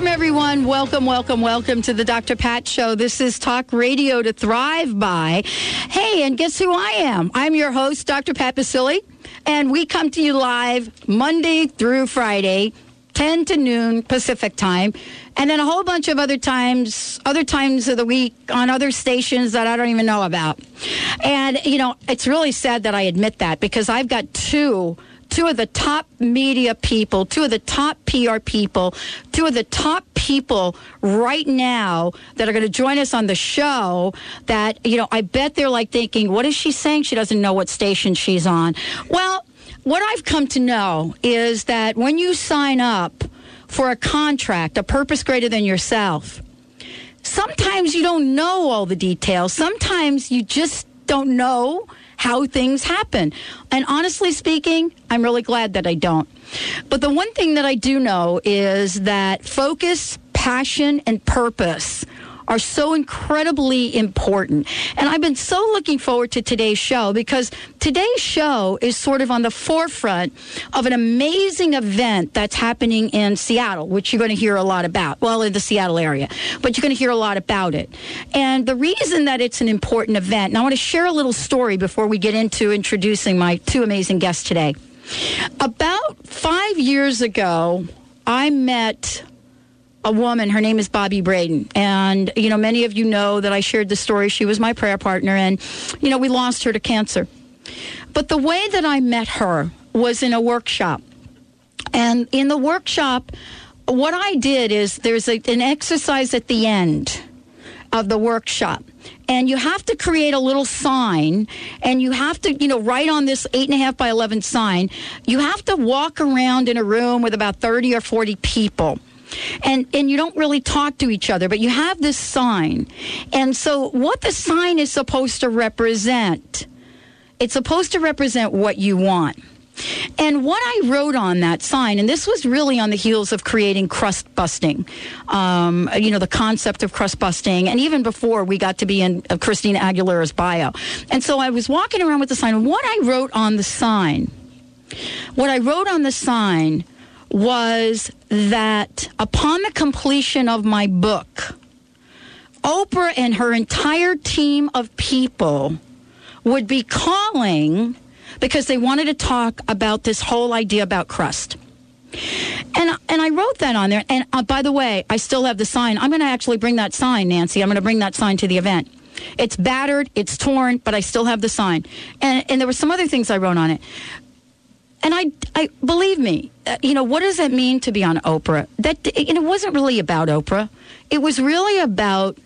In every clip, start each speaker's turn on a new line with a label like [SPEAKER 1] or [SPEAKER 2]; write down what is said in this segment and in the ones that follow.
[SPEAKER 1] Welcome, everyone. Welcome, welcome, welcome to the Dr. Pat Show. This is Talk Radio to Thrive By. Hey, and guess who I am? I'm your host, Dr. Pat Baccili, and we come to you live Monday through Friday, 10 to noon Pacific time, and then a whole bunch of other times, other times of the week on other stations that I don't even know about. And, you know, it's really sad that I admit that because I've got two two of the top media people, two of the top PR people, two of the top people right now that are going to join us on the show that, you know, I bet they're like thinking, what is she saying? She doesn't know what station she's on. Well, what I've come to know is that when you sign up for a contract, a purpose greater than yourself, sometimes you don't know all the details. Sometimes you just don't know how things happen. And honestly speaking, I'm really glad that I don't. But the one thing that I do know is that focus, passion, and purpose are so incredibly important. And I've been so looking forward to today's show because today's show is sort of on the forefront of an amazing event that's happening in Seattle, which you're going to hear a lot about. Well, in the Seattle area, but you're going to hear a lot about it. And the reason that it's an important event, and I want to share a little story before we get into introducing my two amazing guests today. About five years ago, I met a woman. Her name is Bobby Braden. And, you know, many of you know that I shared the story. She was my prayer partner, and, you know, we lost her to cancer. But the way that I met her was in a workshop. And in the workshop, what I did is there's a, an exercise at the end of the workshop. And you have to create a little sign and you have to, you know, write on this eight and a half by 11 sign. You have to walk around in a room with about 30 or 40 people and and you don't really talk to each other, but you have this sign. And so what the sign is supposed to represent, it's supposed to represent what you want. And what I wrote on that sign, and this was really on the heels of creating crust busting, um, you know, the concept of crust busting, and even before we got to be in uh, Christina Aguilera's bio. And so I was walking around with the sign. What I wrote on the sign, what I wrote on the sign was that upon the completion of my book, Oprah and her entire team of people would be calling because they wanted to talk about this whole idea about crust. And and I wrote that on there. And uh, by the way, I still have the sign. I'm going to actually bring that sign, Nancy. I'm going to bring that sign to the event. It's battered, it's torn, but I still have the sign. And and there were some other things I wrote on it and I, I believe me, uh, you know, what does that mean to be on Oprah? That know, it wasn't really about Oprah. It was really about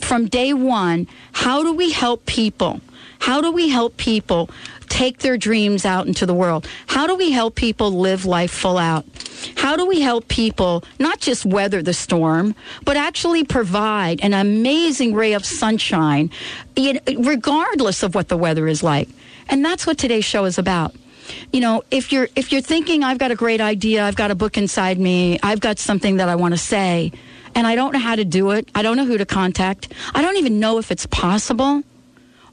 [SPEAKER 1] from day one, how do we help people? How do we help people take their dreams out into the world? How do we help people live life full out? How do we help people not just weather the storm, but actually provide an amazing ray of sunshine, regardless of what the weather is like? And that's what today's show is about you know, if you're if you're thinking I've got a great idea, I've got a book inside me, I've got something that I want to say, and I don't know how to do it, I don't know who to contact, I don't even know if it's possible.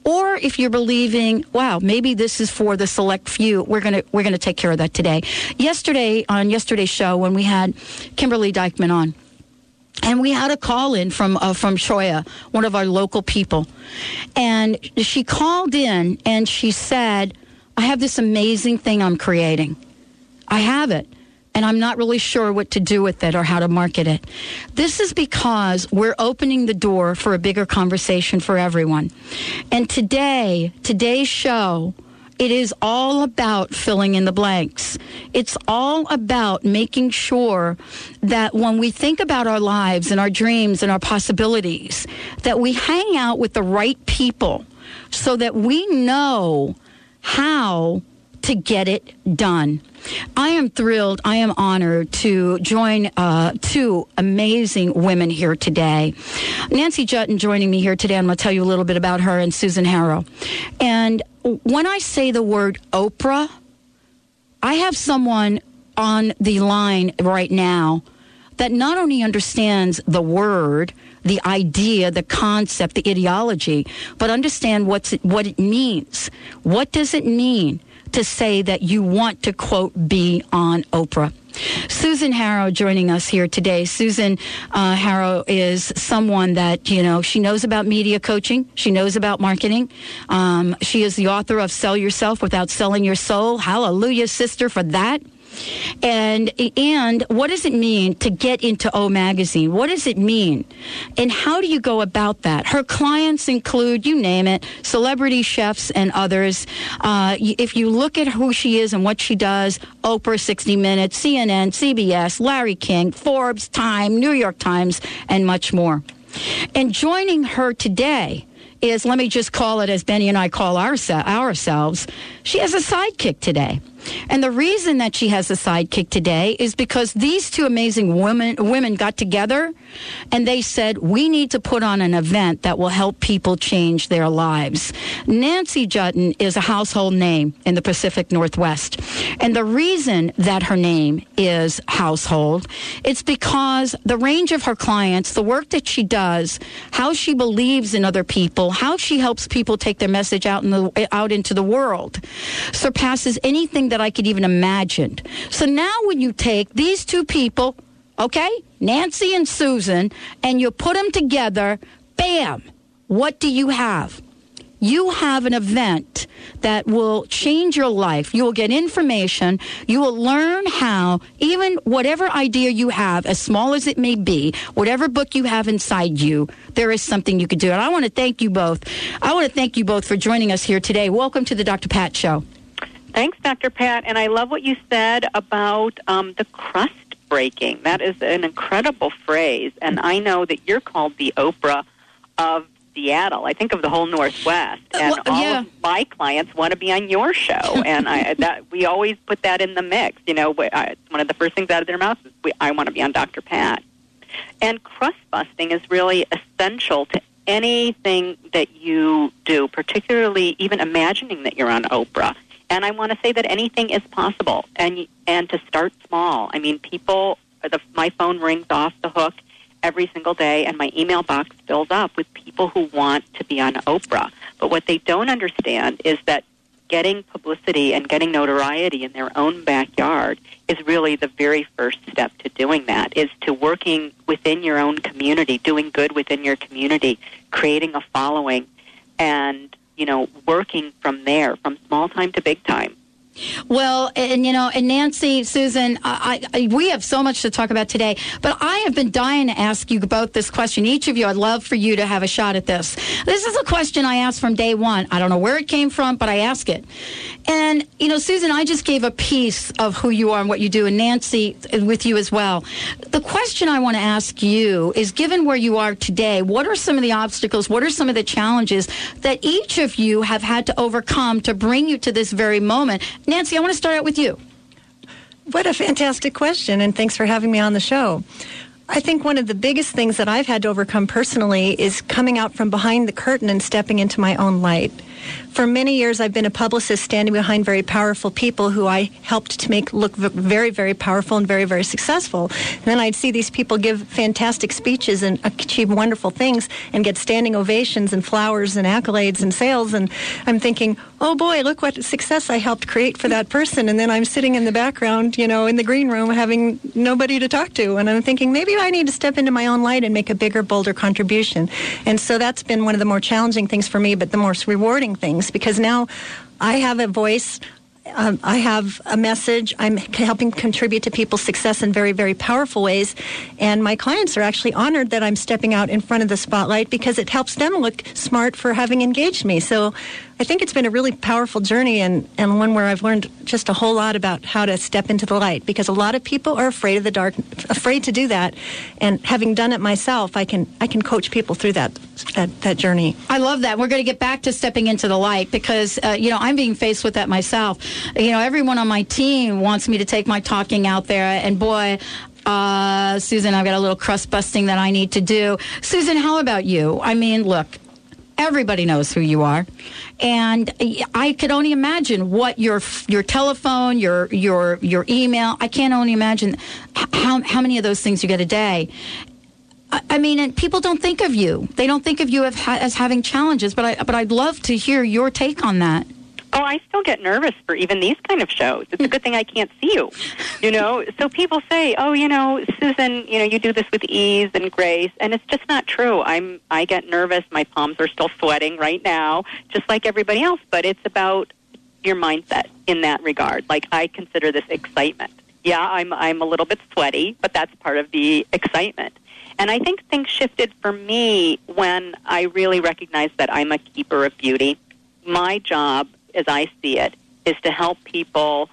[SPEAKER 1] Or if you're believing, wow, maybe this is for the select few, we're gonna we're gonna take care of that today. Yesterday on yesterday's show when we had Kimberly Dykman on, and we had a call in from uh, from Shoya, one of our local people, and she called in and she said, I have this amazing thing I'm creating. I have it. And I'm not really sure what to do with it or how to market it. This is because we're opening the door for a bigger conversation for everyone. And today, today's show, it is all about filling in the blanks. It's all about making sure that when we think about our lives and our dreams and our possibilities, that we hang out with the right people so that we know how to get it done. I am thrilled. I am honored to join uh, two amazing women here today. Nancy Juetten joining me here today. I'm going to tell you a little bit about her and Susan Harrow. And when I say the word Oprah, I have someone on the line right now that not only understands the word, the idea, the concept, the ideology, but understand what's it, what it means. What does it mean to say that you want to quote be on Oprah? Susan Harrow joining us here today. Susan uh, Harrow is someone that, you know, she knows about media coaching. She knows about marketing. Um, she is the author of Sell Yourself Without Selling Your Soul. Hallelujah, sister, for that. And and what does it mean to get into O Magazine? What does it mean? And how do you go about that? Her clients include, you name it, celebrity chefs and others. Uh, if you look at who she is and what she does, Oprah, 60 Minutes, CNN, CBS, Larry King, Forbes, Time, New York Times, and much more. And joining her today is, let me just call it as Benny and I call our, ourselves, she has a sidekick today. And the reason that she has a sidekick today is because these two amazing women women got together and they said we need to put on an event that will help people change their lives. Nancy Juetten is a household name in the Pacific Northwest. And the reason that her name is household, it's because the range of her clients, the work that she does, how she believes in other people, how she helps people take their message out in the out into the world surpasses anything that I could even imagine. So now when you take these two people, okay, Nancy and Susan, and you put them together, bam, what do you have? You have an event that will change your life. You will get information. You will learn how, even whatever idea you have, as small as it may be, whatever book you have inside you, there is something you could do. And I want to thank you both. I want to thank you both for joining us here today. Welcome to the Dr. Pat Show.
[SPEAKER 2] Thanks, Dr. Pat. And I love what you said about um, the crust breaking. That is an incredible phrase. And I know that you're called the Oprah of Seattle. I think of the whole Northwest, uh, and well, all of my clients want to be on your show, and I that we always put that in the mix. You know, it's one of the first things out of their mouths is, we, "I want to be on Dr. Pat." And crust busting is really essential to anything that you do, particularly even imagining that you're on Oprah. And I want to say that anything is possible, and and to start small. I mean, people, the, my phone rings off the hook every single day, and my email box fills up with people who want to be on Oprah. But what they don't understand is that getting publicity and getting notoriety in their own backyard is really the very first step to doing that is to working within your own community doing good within your community creating a following and you know, working from there, from small time to big time.
[SPEAKER 1] Well, and you know, and Nancy, Susan, I, I, we have so much to talk about today, but I have been dying to ask you both this question. Each of you, I'd love for you to have a shot at this. This is a question I asked from day one. I don't know where it came from, but I ask it. And, you know, Susan, I just gave a piece of who you are and what you do, and Nancy uh, with you as well. The question I want to ask you is given where you are today, what are some of the obstacles, what are some of the challenges that each of you have had to overcome to bring you to this very moment? Nancy, I want to start out with you.
[SPEAKER 3] What a fantastic question, and thanks for having me on the show. I think one of the biggest things that I've had to overcome personally is coming out from behind the curtain and stepping into my own light. For many years, I've been a publicist standing behind very powerful people who I helped to make look very, very powerful and very, very successful. And then I'd see these people give fantastic speeches and achieve wonderful things and get standing ovations and flowers and accolades and sales. And I'm thinking, oh boy, look what success I helped create for that person. And then I'm sitting in the background, you know, in the green room having nobody to talk to. And I'm thinking, maybe I need to step into my own light and make a bigger, bolder contribution. And so that's been one of the more challenging things for me, but the most rewarding things because now I have a voice. Um, I have a message. I'm helping contribute to people's success in very, very powerful ways. And my clients are actually honored that I'm stepping out in front of the spotlight because it helps them look smart for having engaged me. So I think it's been a really powerful journey and, and one where I've learned just a whole lot about how to step into the light because a lot of people are afraid of the dark, afraid to do that. And having done it myself, I can I can coach people through that that, that journey.
[SPEAKER 1] I love that. We're going to get back to stepping into the light because uh, you know I'm being faced with that myself. you know, everyone on my team wants me to take my talking out there. And boy, uh, Susan, I've got a little crust busting that I need to do. Susan, how about you? I mean, look, everybody knows who you are, and I could only imagine what your your telephone, your your your email. I can't only imagine how how many of those things you get a day. I, mean, and people don't think of you. They don't think of you as, as having challenges. But I but I'd love to hear your take on that.
[SPEAKER 2] Oh, I still get nervous for even these kind of shows. It's a good thing I can't see you. You know, so people say, "Oh, you know, Susan, you know, you do this with ease and grace," and it's just not true. I'm I get nervous. My palms are still sweating right now, just like everybody else, but it's about your mindset in that regard. Like I consider this excitement. Yeah, I'm I'm a little bit sweaty, but that's part of the excitement. And I think things shifted for me when I really recognized that I'm a keeper of beauty. My job as I see it, is to help people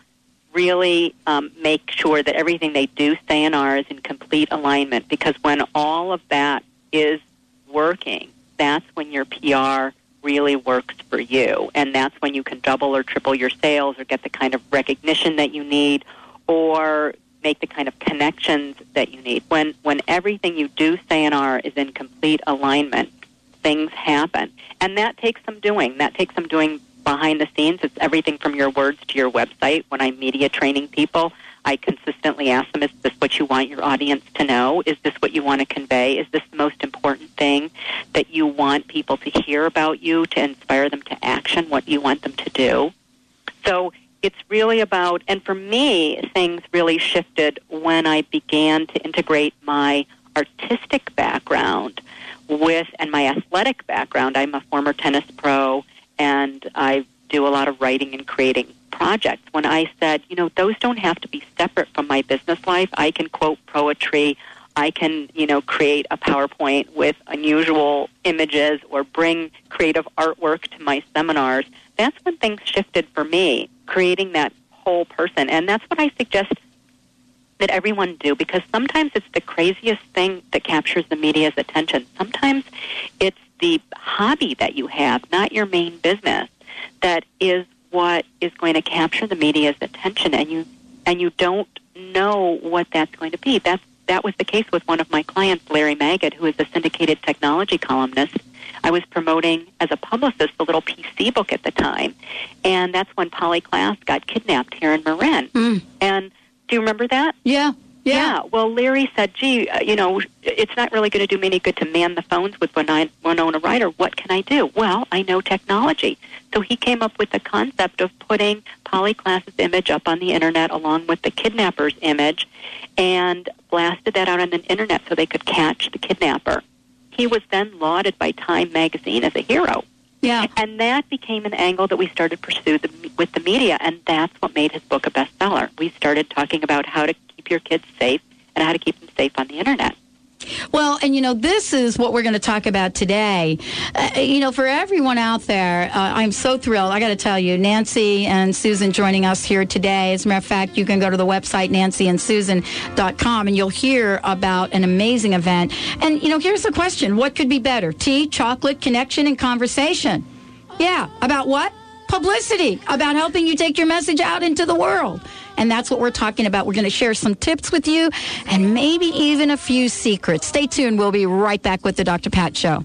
[SPEAKER 2] really um, make sure that everything they do say and are is in complete alignment. Because when all of that is working, that's when your PR really works for you. And that's when you can double or triple your sales or get the kind of recognition that you need or make the kind of connections that you need. When, when everything you do, say, and are is in complete alignment, things happen. And that takes some doing. That takes some doing behind the scenes. It's everything from your words to your website. When I'm media training people, I consistently ask them, is this what you want your audience to know? Is this what you want to convey? Is this the most important thing that you want people to hear about you to inspire them to action, what you want them to do? So it's really about, and for me, things really shifted when I began to integrate my artistic background with, and my athletic background. I'm a former tennis pro and I do a lot of writing and creating projects. When I said, you know, those don't have to be separate from my business life. I can quote poetry. I can, you know, create a PowerPoint with unusual images or bring creative artwork to my seminars. That's when things shifted for me, creating that whole person. And that's what I suggest that everyone do because sometimes it's the craziest thing that captures the media's attention. Sometimes it's the hobby that you have, not your main business, that is what is going to capture the media's attention, and you and you don't know what that's going to be. That's that was the case with one of my clients, Larry Magid, who is a syndicated technology columnist. I was promoting as a publicist the little PC book at the time, and that's when Polly Klaas got kidnapped here in Marin. Mm. And do you remember that?
[SPEAKER 1] Yeah.
[SPEAKER 2] Yeah. yeah. Well, Larry said, gee, uh, you know, it's not really going to do me any good to man the phones with Winona Ryder. What can I do? Well, I know technology. So he came up with the concept of putting Polly Klaas's image up on the internet along with the kidnapper's image and blasted that out on the internet so they could catch the kidnapper. He was then lauded by Time magazine as a hero.
[SPEAKER 1] Yeah.
[SPEAKER 2] And that became an angle that we started to pursue the, with the media, and that's what made his book a bestseller. We started talking about how to your kids safe and how to keep them safe on the internet.
[SPEAKER 1] Well, and you know, this is what we're going to talk about today. Uh, you know, for everyone out there, uh, I'm so thrilled. I got to tell you, Nancy and Susan joining us here today. As a matter of fact, you can go to the website, nancyandsusan.com, and you'll hear about an amazing event. And, you know, here's the question What could be better? Tea, chocolate, connection, and conversation. Yeah. About what? Publicity. About helping you take your message out into the world. And that's what we're talking about. We're going to share some tips with you and maybe even a few secrets. Stay tuned. We'll be right back with the Dr. Pat Show.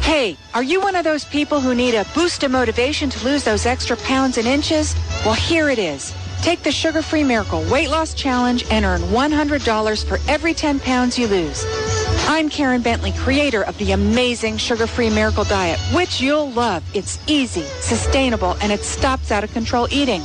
[SPEAKER 4] Hey, are you one of those people who need a boost of motivation to lose those extra pounds and inches? Well, here it is. Take the Sugar Free Miracle Weight Loss Challenge and earn $100 for every 10 pounds you lose. I'm Karen Bentley, creator of the amazing Sugar Free Miracle Diet, which you'll love. It's easy, sustainable, and it stops out of control eating.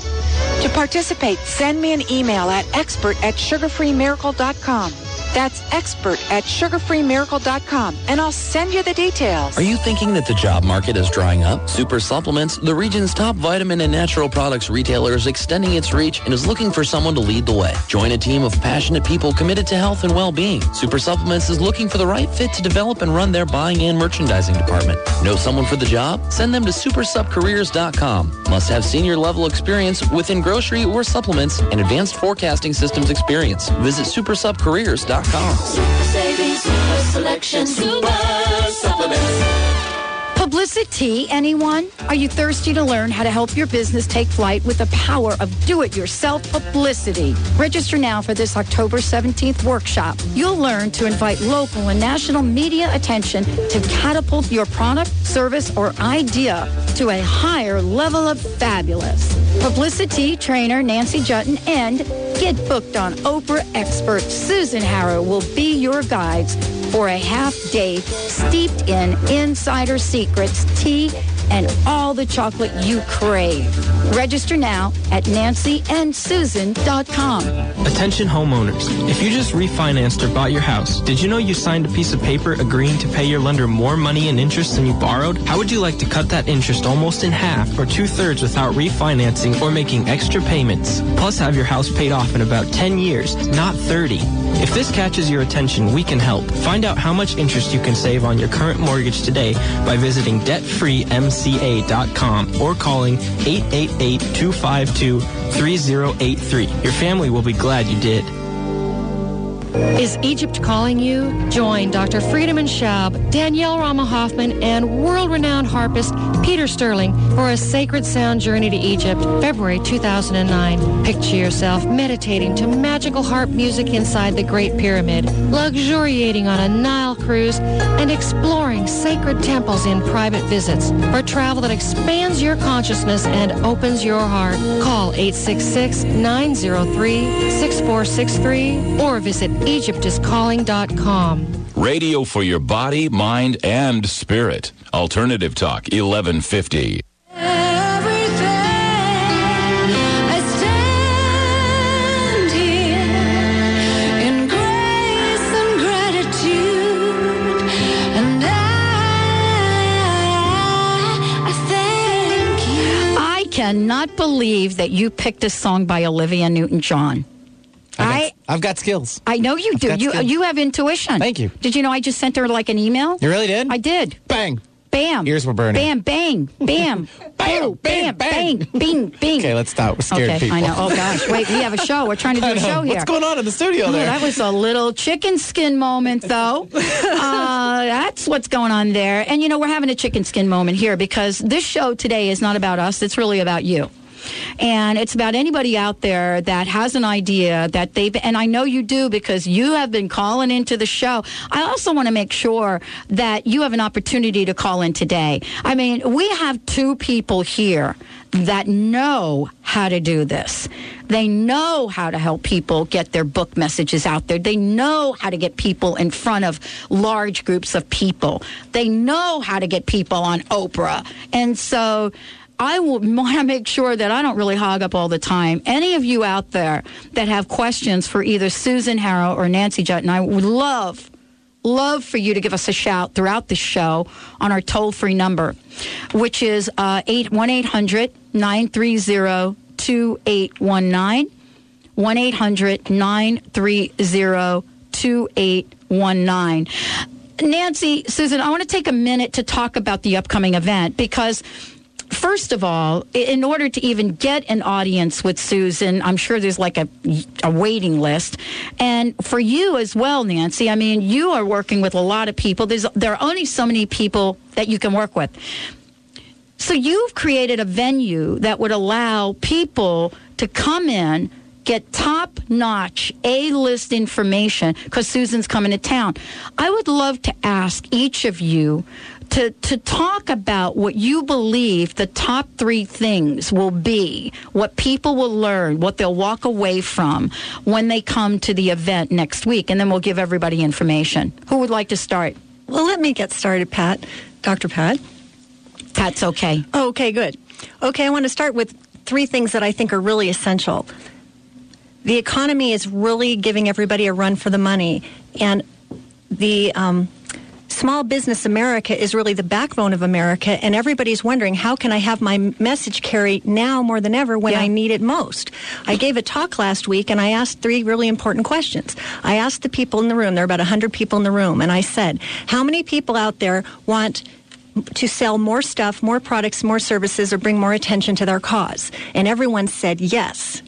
[SPEAKER 4] To participate, send me an email at expert at sugarfreemiracle.com. That's expert at sugarfreemiracle.com, and I'll send you the details.
[SPEAKER 5] Are you thinking that the job market is drying up? Super Supplements, the region's top vitamin and natural products retailer, is extending its reach and is looking for someone to lead the way. Join a team of passionate people committed to health and well-being. Super Supplements is looking for the right fit to develop and run their buying and merchandising department. Know someone for the job? Send them to supersupcareers.com. Must have senior level experience within grocery or supplements and advanced forecasting systems experience. Visit supersupcareers.com.
[SPEAKER 6] Super savings, super selection, super.
[SPEAKER 1] Publicity, anyone? Are you thirsty to learn how to help your business take flight with the power of do-it-yourself publicity? Register now for this October 17th workshop. You'll learn to invite local and national media attention to catapult your product, service, or idea to a higher level of fabulous. Publicity trainer Nancy Juetten and Get Booked on Oprah expert Susan Harrow will be your guides for a half day steeped in insider secrets, tea, and all the chocolate you crave. Register now at nancyandsusan.com.
[SPEAKER 7] Attention homeowners. If you just refinanced or bought your house, did you know you signed a piece of paper agreeing to pay your lender more money in interest than you borrowed? How would you like to cut that interest almost in half or two thirds without refinancing or making extra payments? Plus have your house paid off in about 10 years, not 30. If this catches your attention, we can help. Find out how much interest you can save on your current mortgage today by visiting debtfreemca.com or calling 888-252-3083. Your family will be glad you did.
[SPEAKER 8] Is Egypt calling you? Join Dr. Friedemann Schaub, Danielle Rama Hoffman, and world-renowned harpist Peter Sterling for a sacred sound journey to Egypt, February 2009. Picture yourself meditating to magical harp music inside the Great Pyramid, luxuriating on a Nile cruise, and exploring sacred temples in private visits. For travel that expands your consciousness and opens your heart, call 866-903-6463 or visit egyptiscalling.com.
[SPEAKER 9] Radio for your body, mind, and spirit. Alternative Talk, 1150.
[SPEAKER 1] I cannot believe that you picked a song by Olivia Newton-John. I
[SPEAKER 10] I've got skills.
[SPEAKER 1] I know you do. You
[SPEAKER 10] skills.
[SPEAKER 1] you have intuition.
[SPEAKER 10] Thank you.
[SPEAKER 1] Did you know I just sent her like an email?
[SPEAKER 10] You really did?
[SPEAKER 1] I did.
[SPEAKER 10] Bang.
[SPEAKER 1] Bam.
[SPEAKER 10] Ears were burning.
[SPEAKER 1] Bam, bang, bam,
[SPEAKER 10] Bam, bam,
[SPEAKER 1] bang,
[SPEAKER 10] bang.
[SPEAKER 1] bing, bing.
[SPEAKER 10] Okay, let's stop. We're scared
[SPEAKER 1] okay,
[SPEAKER 10] people.
[SPEAKER 1] I know. Oh gosh, wait, we have a show. We're trying to do a show here.
[SPEAKER 10] What's going on in the studio
[SPEAKER 1] Oh,
[SPEAKER 10] there?
[SPEAKER 1] that was a little chicken skin moment, though. uh, that's what's going on there. And you know, we're having a chicken skin moment here because this show today is not about us. It's really about you. And it's about anybody out there that has an idea that they've, and I know you do because you have been calling into the show. I also want to make sure that you have an opportunity to call in today. I mean, we have two people here that know how to do this. They know how to help people get their book messages out there. They know how to get people in front of large groups of people. They know how to get people on Oprah. And so I want to make sure that I don't really hog up all the time. Any of you out there that have questions for either Susan Harrow or Nancy Judd, and I would love love for you to give us a shout throughout the show on our toll free number, which is uh, 8 800 930 2819. 1 800 930 2819. Nancy, Susan, I want to take a minute to talk about the upcoming event because. First of all, in order to even get an audience with Susan, I'm sure there's like a, a waiting list. And for you as well, Nancy, I mean, you are working with a lot of people. There's, there are only so many people that you can work with. So you've created a venue that would allow people to come in, get top notch A list information because Susan's coming to town. I would love to ask each of you to, to talk about what you believe the top three things will be, what people will learn, what they'll walk away from when they come to the event next week, and then we'll give everybody information. Who would like to start?
[SPEAKER 3] Well, let me get started, Pat. Dr. Pat.
[SPEAKER 1] That's okay.
[SPEAKER 3] Okay, good. Okay, I want to start with three things that I think are really essential. The economy is really giving everybody a run for the money, and the um, small business America is really the backbone of America, and everybody's wondering how can I have my message carry now more than ever when
[SPEAKER 1] Yeah.
[SPEAKER 3] I need it most. I gave a talk last week, and I asked three really important questions. I asked the people in the room. There are about 100 people in the room, and I said, "How many people out there want?" to sell more stuff, more products, more services, or bring more attention to their cause? And everyone said yes.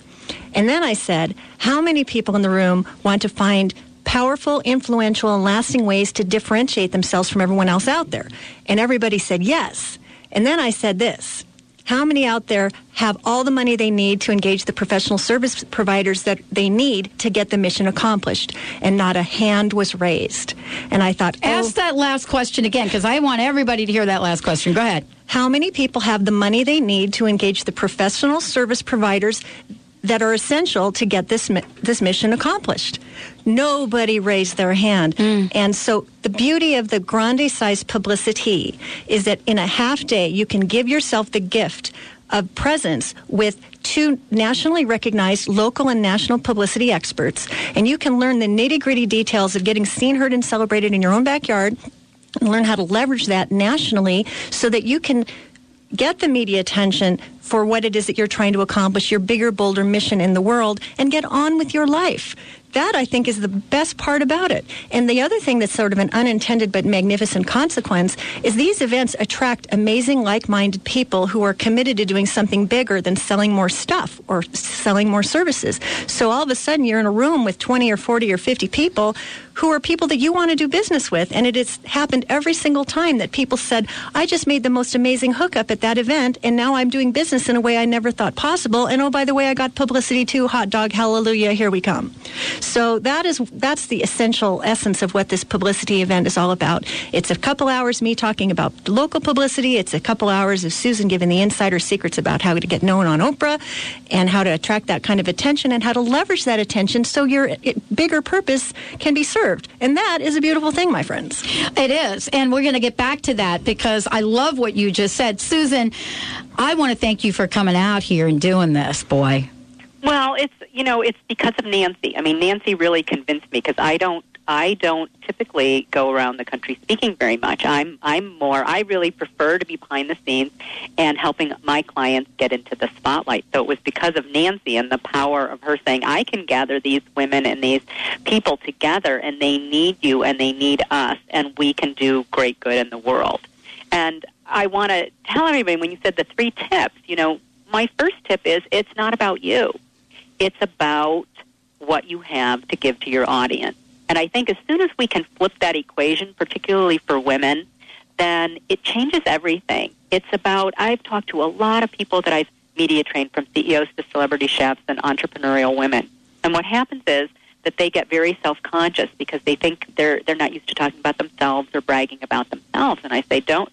[SPEAKER 3] And then I said, How many people in the room want to find powerful, influential, and lasting ways to differentiate themselves from everyone else out there? And everybody said yes. And then I said this How many out there have all the money they need to engage the professional service providers that they need to get the mission accomplished? And not a hand was raised. And I thought, oh,
[SPEAKER 1] Ask that last question again because I want everybody to hear that last question. Go ahead.
[SPEAKER 3] how many people have the money they need to engage the professional service providers that are essential to get this this mission accomplished? Nobody raised their hand. Hmm. And so the beauty of the grande size publicity is that in a half day you can give yourself the gift of presence with two nationally recognized local and national publicity experts and you can learn the nitty-gritty details of getting seen heard and celebrated in your own backyard and learn how to leverage that nationally so that you can get the media attention for what it is that you're trying to accomplish, your bigger, bolder mission in the world, and get on with your life. That, I think, is the best part about it. And the other thing that's sort of an unintended but magnificent consequence is these events attract amazing, like minded people who are committed to doing something bigger than selling more stuff or selling more services. So all of a sudden, you're in a room with 20 or 40 or 50 people who are people that you want to do business with. And it has happened every single time that people said, I just made the most amazing hookup at that event, and now I'm doing business in a way I never thought possible. And oh, by the way, I got publicity too. Hot dog, hallelujah, here we come. So that is that's the essential essence of what this publicity event is all about. It's a couple hours me talking about local publicity. It's a couple hours of Susan giving the insider secrets about how to get known on Oprah and how to attract that kind of attention and how to leverage that attention so your bigger purpose can be served. And that is a beautiful thing, my friends.
[SPEAKER 1] It is. And we're going to get back to that because I love what you just said. Susan, I want to thank you for coming out here and doing this, boy.
[SPEAKER 2] Well, it's you know it's because of Nancy. I mean, Nancy really convinced me because I don't I don't typically go around the country speaking very much. I'm I'm more I really prefer to be behind the scenes and helping my clients get into the spotlight. So it was because of Nancy and the power of her saying I can gather these women and these people together and they need you and they need us and we can do great good in the world. And I want to tell everybody when you said the three tips, you know, my first tip is it's not about you. It's about what you have to give to your audience. And I think as soon as we can flip that equation, particularly for women, then it changes everything. It's about, I've talked to a lot of people that I've media trained from CEOs to celebrity chefs and entrepreneurial women. And what happens is that they get very self-conscious because they think they're, they're not used to talking about themselves or bragging about themselves. And I say, don't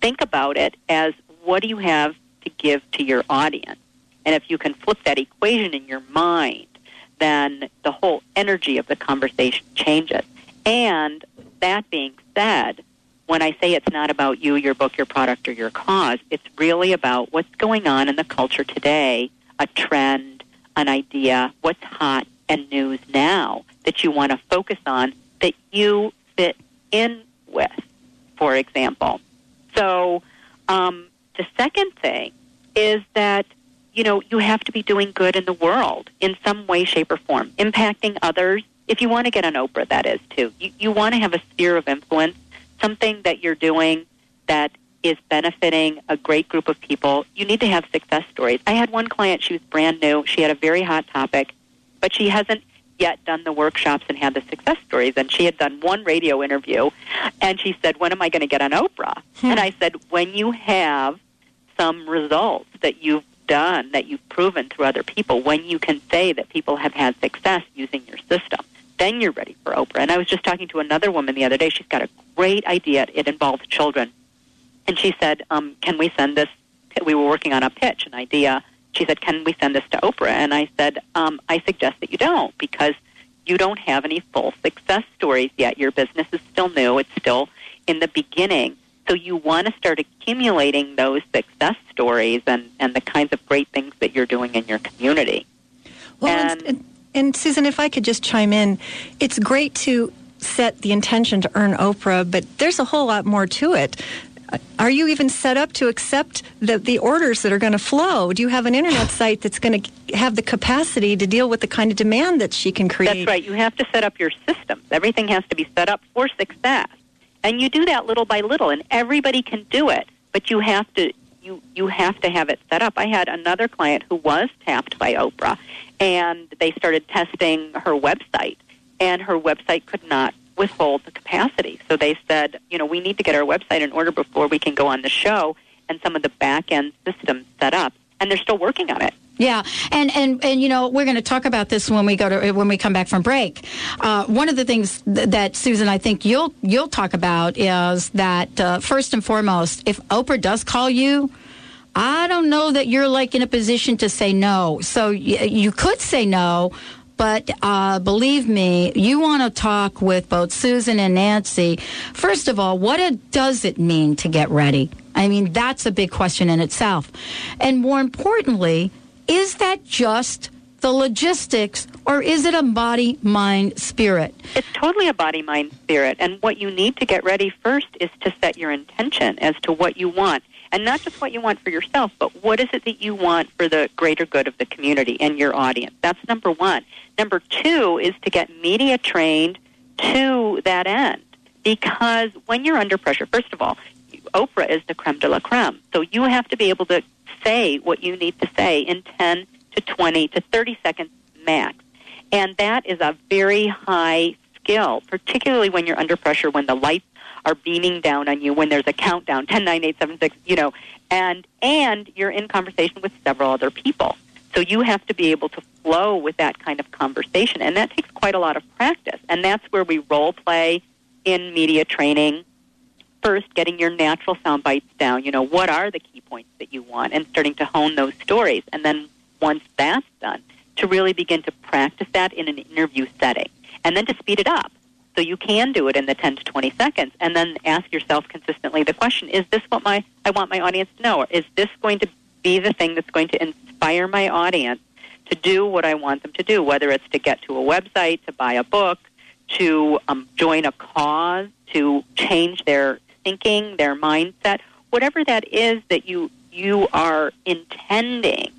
[SPEAKER 2] think about it as what do you have to give to your audience? And if you can flip that equation in your mind, then the whole energy of the conversation changes. And that being said, when I say it's not about you, your book, your product, or your cause, it's really about what's going on in the culture today, a trend, an idea, what's hot and news now that you want to focus on that you fit in with, for example. So um, the second thing is that you know you have to be doing good in the world in some way, shape, or form, impacting others. If you want to get on Oprah, that is too. You, you want to have a sphere of influence, something that you're doing that is benefiting a great group of people. You need to have success stories. I had one client; she was brand new. She had a very hot topic, but she hasn't yet done the workshops and had the success stories. And she had done one radio interview, and she said, "When am I going to get on Oprah?" Hmm. And I said, "When you have some results that you've done, that you've proven through other people, when you can say that people have had success using your system, then you're ready for Oprah." And I was just talking to another woman the other day. She's got a great idea. It involves children, and she said, um, "Can we send this?" We were working on a pitch, an idea. She said, "Can we send this to Oprah?" And I said, um, "I suggest that you don't because." You don't have any full success stories yet. Your business is still new. It's still in the beginning. So you want to start accumulating those success stories and, and the kinds of great things that you're doing in your community.
[SPEAKER 3] Well, and, and, and Susan, if I could just chime in, it's great to set the intention to earn Oprah, but there's a whole lot more to it. Are you even set up to accept the, the orders that are going to flow? Do you have an internet site that's going to have the capacity to deal with the kind of demand that she can create?
[SPEAKER 2] That's right. You have to set up your systems. Everything has to be set up for success. And you do that little by little, and everybody can do it, but you have to you you have to have it set up. I had another client who was tapped by Oprah, and they started testing her website, and her website could not withhold the capacity. So they said, you know, we need to get our website in order before we can go on the show, and some of the back end systems set up, and they're still working on it.
[SPEAKER 1] Yeah, and and and you know we're going to talk about this when we go to when we come back from break. Uh, one of the things th- that Susan, I think you'll you'll talk about is that uh, first and foremost, if Oprah does call you. I don't know that you're like in a position to say no. So y- you could say no, but uh, believe me, you want to talk with both Susan and Nancy. First of all, what it, does it mean to get ready? I mean, that's a big question in itself. And more importantly, is that just the logistics or is it a body, mind, spirit?
[SPEAKER 2] It's totally a body, mind, spirit. And what you need to get ready first is to set your intention as to what you want. And not just what you want for yourself, but what is it that you want for the greater good of the community and your audience? That's number one. Number two is to get media trained to that end. Because when you're under pressure, first of all, Oprah is the creme de la creme. So you have to be able to say what you need to say in 10 to 20 to 30 seconds max. And that is a very high skill, particularly when you're under pressure, when the lights are beaming down on you, when there's a countdown, 10, 9, 8, 7, 6, you know, and, and you're in conversation with several other people. So you have to be able to flow with that kind of conversation. And that takes quite a lot of practice. And that's where we role play in media training. First, getting your natural sound bites down. You know, what are the key points that you want? And starting to hone those stories. And then once that's done, to really begin to practice that in an interview setting. And then to speed it up. So you can do it in the 10 to 20 seconds. And then ask yourself consistently the question, is this what my, I want my audience to know? Or is this going to be the thing that's going to inspire my audience to do what I want them to do, whether it's to get to a website, to buy a book, to um, join a cause, to change their thinking, their mindset, whatever that is that you you are intending.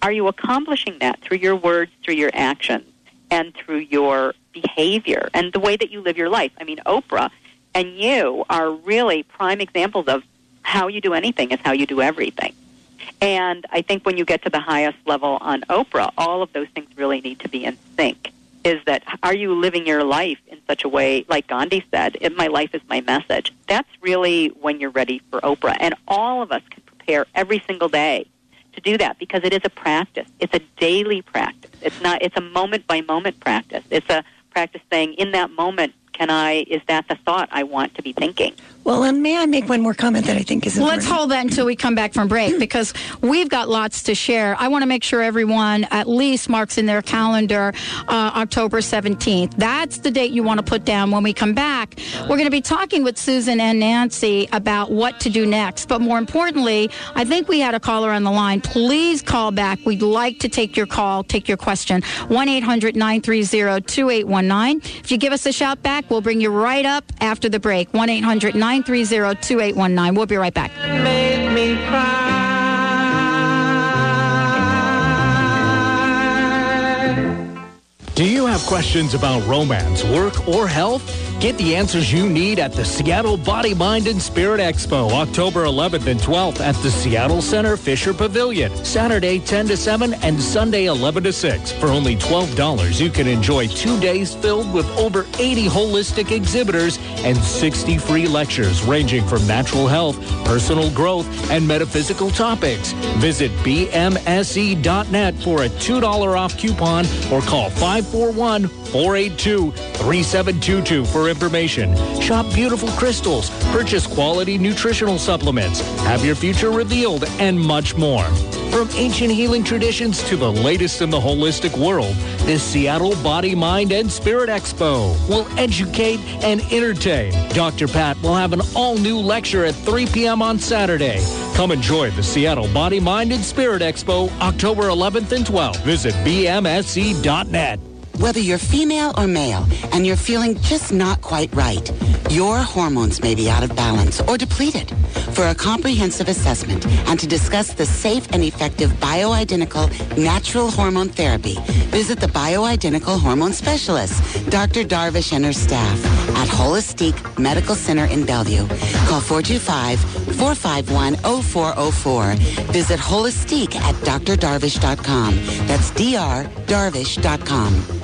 [SPEAKER 2] Are you accomplishing that through your words, through your actions, and through your behavior and the way that you live your life? I mean, Oprah and you are really prime examples of how you do anything is how you do everything. And I think when you get to the highest level on Oprah, all of those things really need to be in sync. Is that are you living your life in such a way, like Gandhi said, if my life is my message? That's really when you're ready for Oprah. And all of us can prepare every single day to do that because it is a practice. It's a daily practice. It's not. It's a moment by moment practice. It's a practice saying, in that moment, can I? Is that the thought I want to be thinking?
[SPEAKER 3] Well, and may I make one more comment that I think is important?
[SPEAKER 1] Let's hold that until we come back from break because we've got lots to share. I want to make sure everyone at least marks in their calendar uh, October 17th. That's the date you want to put down. When we come back, we're going to be talking with Susan and Nancy about what to do next. But more importantly, I think we had a caller on the line. Please call back. We'd like to take your call, take your question. 1 800 930 2819. If you give us a shout back, we'll bring you right up after the break. 1 800 930 2819. We'll be right back.
[SPEAKER 11] Do you have questions about romance, work, or health? Get the answers you need at the Seattle Body, Mind, and Spirit Expo, October 11th and 12th at the Seattle Center Fisher Pavilion. Saturday 10 to 7 and Sunday 11 to 6. For only $12, you can enjoy two days filled with over 80 holistic exhibitors and 60 free lectures ranging from natural health, personal growth, and metaphysical topics. Visit bmse.net for a $2 off coupon or call 541 482 3722 for information. Shop beautiful crystals, purchase quality nutritional supplements, have your future revealed, and much more. From ancient healing traditions to the latest in the holistic world, this Seattle Body, Mind, and Spirit Expo will educate and entertain. Dr. Pat will have an all-new lecture at 3 p.m. on Saturday. Come enjoy the Seattle Body, Mind, and Spirit Expo October 11th and 12th. Visit bmse.net.
[SPEAKER 12] Whether you're female or male and you're feeling just not quite right, your hormones may be out of balance or depleted. For a comprehensive assessment and to discuss the safe and effective bioidentical natural hormone therapy, visit the bioidentical hormone specialist, Dr. Darvish and her staff at Holistic Medical Center in Bellevue. Call 425-451-0404. Visit Holistic at drdarvish.com. That's drdarvish.com.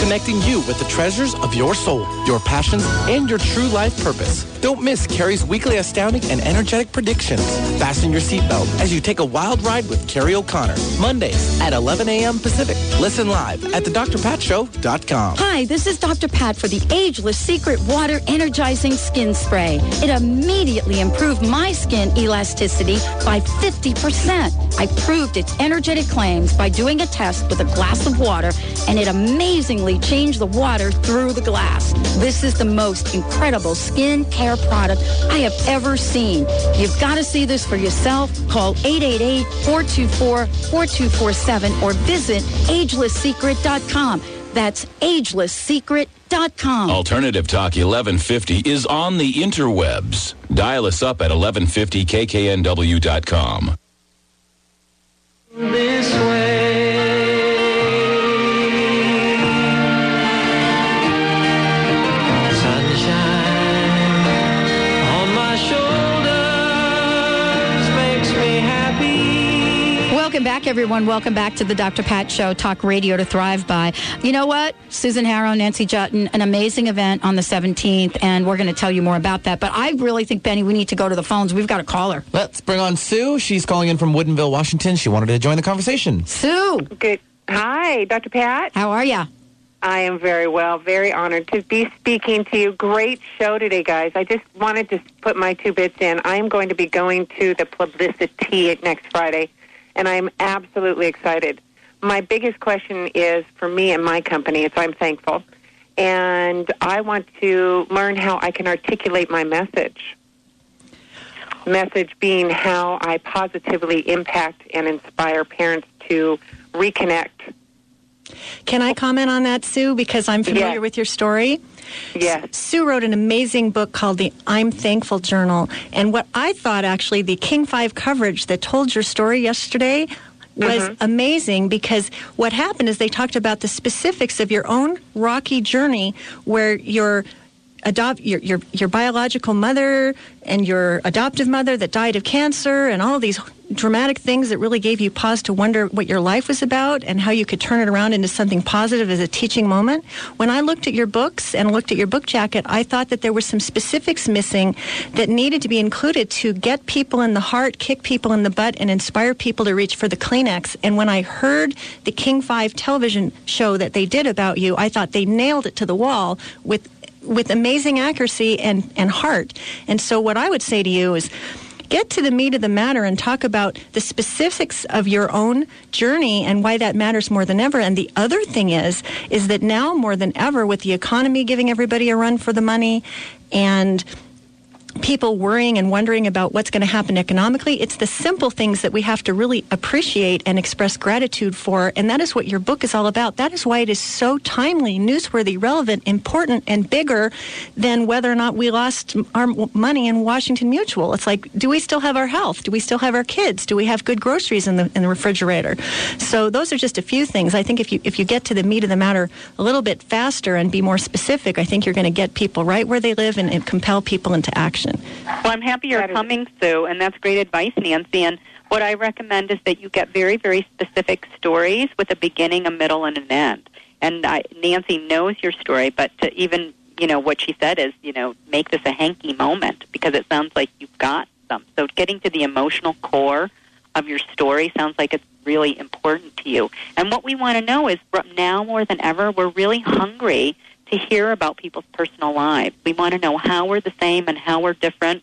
[SPEAKER 10] connecting you with the treasures of your soul, your passions, and your true life purpose. Don't miss Carrie's weekly astounding and energetic predictions. Fasten your seatbelt as you take a wild ride with Carrie O'Connor. Mondays at 11 a.m. Pacific. Listen live at thedrpatshow.com.
[SPEAKER 1] Hi, this is Dr. Pat for the Ageless Secret Water Energizing Skin Spray. It immediately improved my skin elasticity by 50%. I proved its energetic claims by doing a test with a glass of water, and it amazingly changed the water through the glass. This is the most incredible skin care product I have ever seen. You've got to see this for yourself. Call 888-424-4247 or visit agelesssecret.com. That's agelesssecret.com.
[SPEAKER 9] Alternative Talk 1150 is on the interwebs. Dial us up at 1150kknw.com.
[SPEAKER 6] This
[SPEAKER 1] Welcome back, everyone. Welcome back to the Dr. Pat Show, Talk Radio to Thrive By. You know what? Susan Harrow, Nancy Juetten, an amazing event on the 17th, and we're going to tell you more about that. But I really think, Benny, we need to go to the phones. We've got a caller.
[SPEAKER 10] Let's bring on Sue. She's calling in from Woodinville, Washington. She wanted to join the conversation.
[SPEAKER 1] Sue.
[SPEAKER 13] Good. Hi, Dr. Pat.
[SPEAKER 1] How are you?
[SPEAKER 13] I am very well, very honored to be speaking to you. Great show today, guys. I just wanted to put my two bits in. I am going to be going to the publicity next Friday, and I'm absolutely excited. My biggest question is for me and my company, it's I'm thankful, and I want to learn how I can articulate my message. Message being how I positively impact and inspire parents to reconnect
[SPEAKER 3] Can I comment on that, Sue? Because I'm familiar with your story.
[SPEAKER 13] Yes.
[SPEAKER 3] Sue wrote an amazing book called the I'm Thankful Journal. And what I thought actually, the King 5 coverage that told your story yesterday was
[SPEAKER 13] Mhm.
[SPEAKER 3] amazing because what happened is they talked about the specifics of your own rocky journey where your adopt your, your your biological mother and your adoptive mother that died of cancer and all these dramatic things that really gave you pause to wonder what your life was about and how you could turn it around into something positive as a teaching moment. When I looked at your books and looked at your book jacket, I thought that there were some specifics missing that needed to be included to get people in the heart, kick people in the butt, and inspire people to reach for the Kleenex. And when I heard the King 5 television show that they did about you, I thought they nailed it to the wall with with amazing accuracy and, and heart. And so what I would say to you is get to the meat of the matter and talk about the specifics of your own journey and why that matters more than ever. And the other thing is, is that now more than ever with the economy giving everybody a run for the money and people worrying and wondering about what's going to happen economically. It's the simple things that we have to really appreciate and express gratitude for. And that is what your book is all about. That is why it is so timely, newsworthy, relevant, important, and bigger than whether or not we lost our money in Washington Mutual. It's like, do we still have our health? Do we still have our kids? Do we have good groceries in the in the refrigerator? So those are just a few things. I think if you if you get to the meat of the matter a little bit faster and be more specific, I think you're going to get people right where they live and, and compel people into action.
[SPEAKER 2] Well, I'm happy you're coming, Sue, and that's great advice, Nancy. And what I recommend is that you get very, very specific stories with a beginning, a middle, and an end. And I, Nancy knows your story, but to even, you know, what she said is, you know, make this a hanky moment because it sounds like you've got some. So getting to the emotional core of your story sounds like it's really important to you. And what we want to know is from now more than ever, we're really hungry to hear about people's personal lives. We want to know how we're the same and how we're different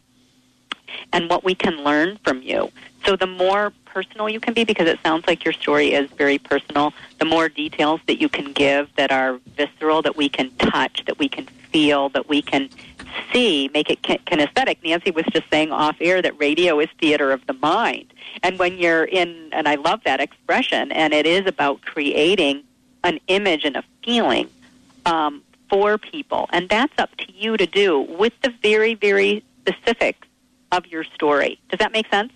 [SPEAKER 2] and what we can learn from you. So the more personal you can be, because it sounds like your story is very personal, the more details that you can give that are visceral, that we can touch, that we can feel, that we can see, make it kinesthetic. Nancy was just saying off air that radio is theater of the mind. And when you're in, and I love that expression, and it is about creating an image and a feeling um, for people. And that's up to you to do with the very, very specifics of your story. Does that make sense?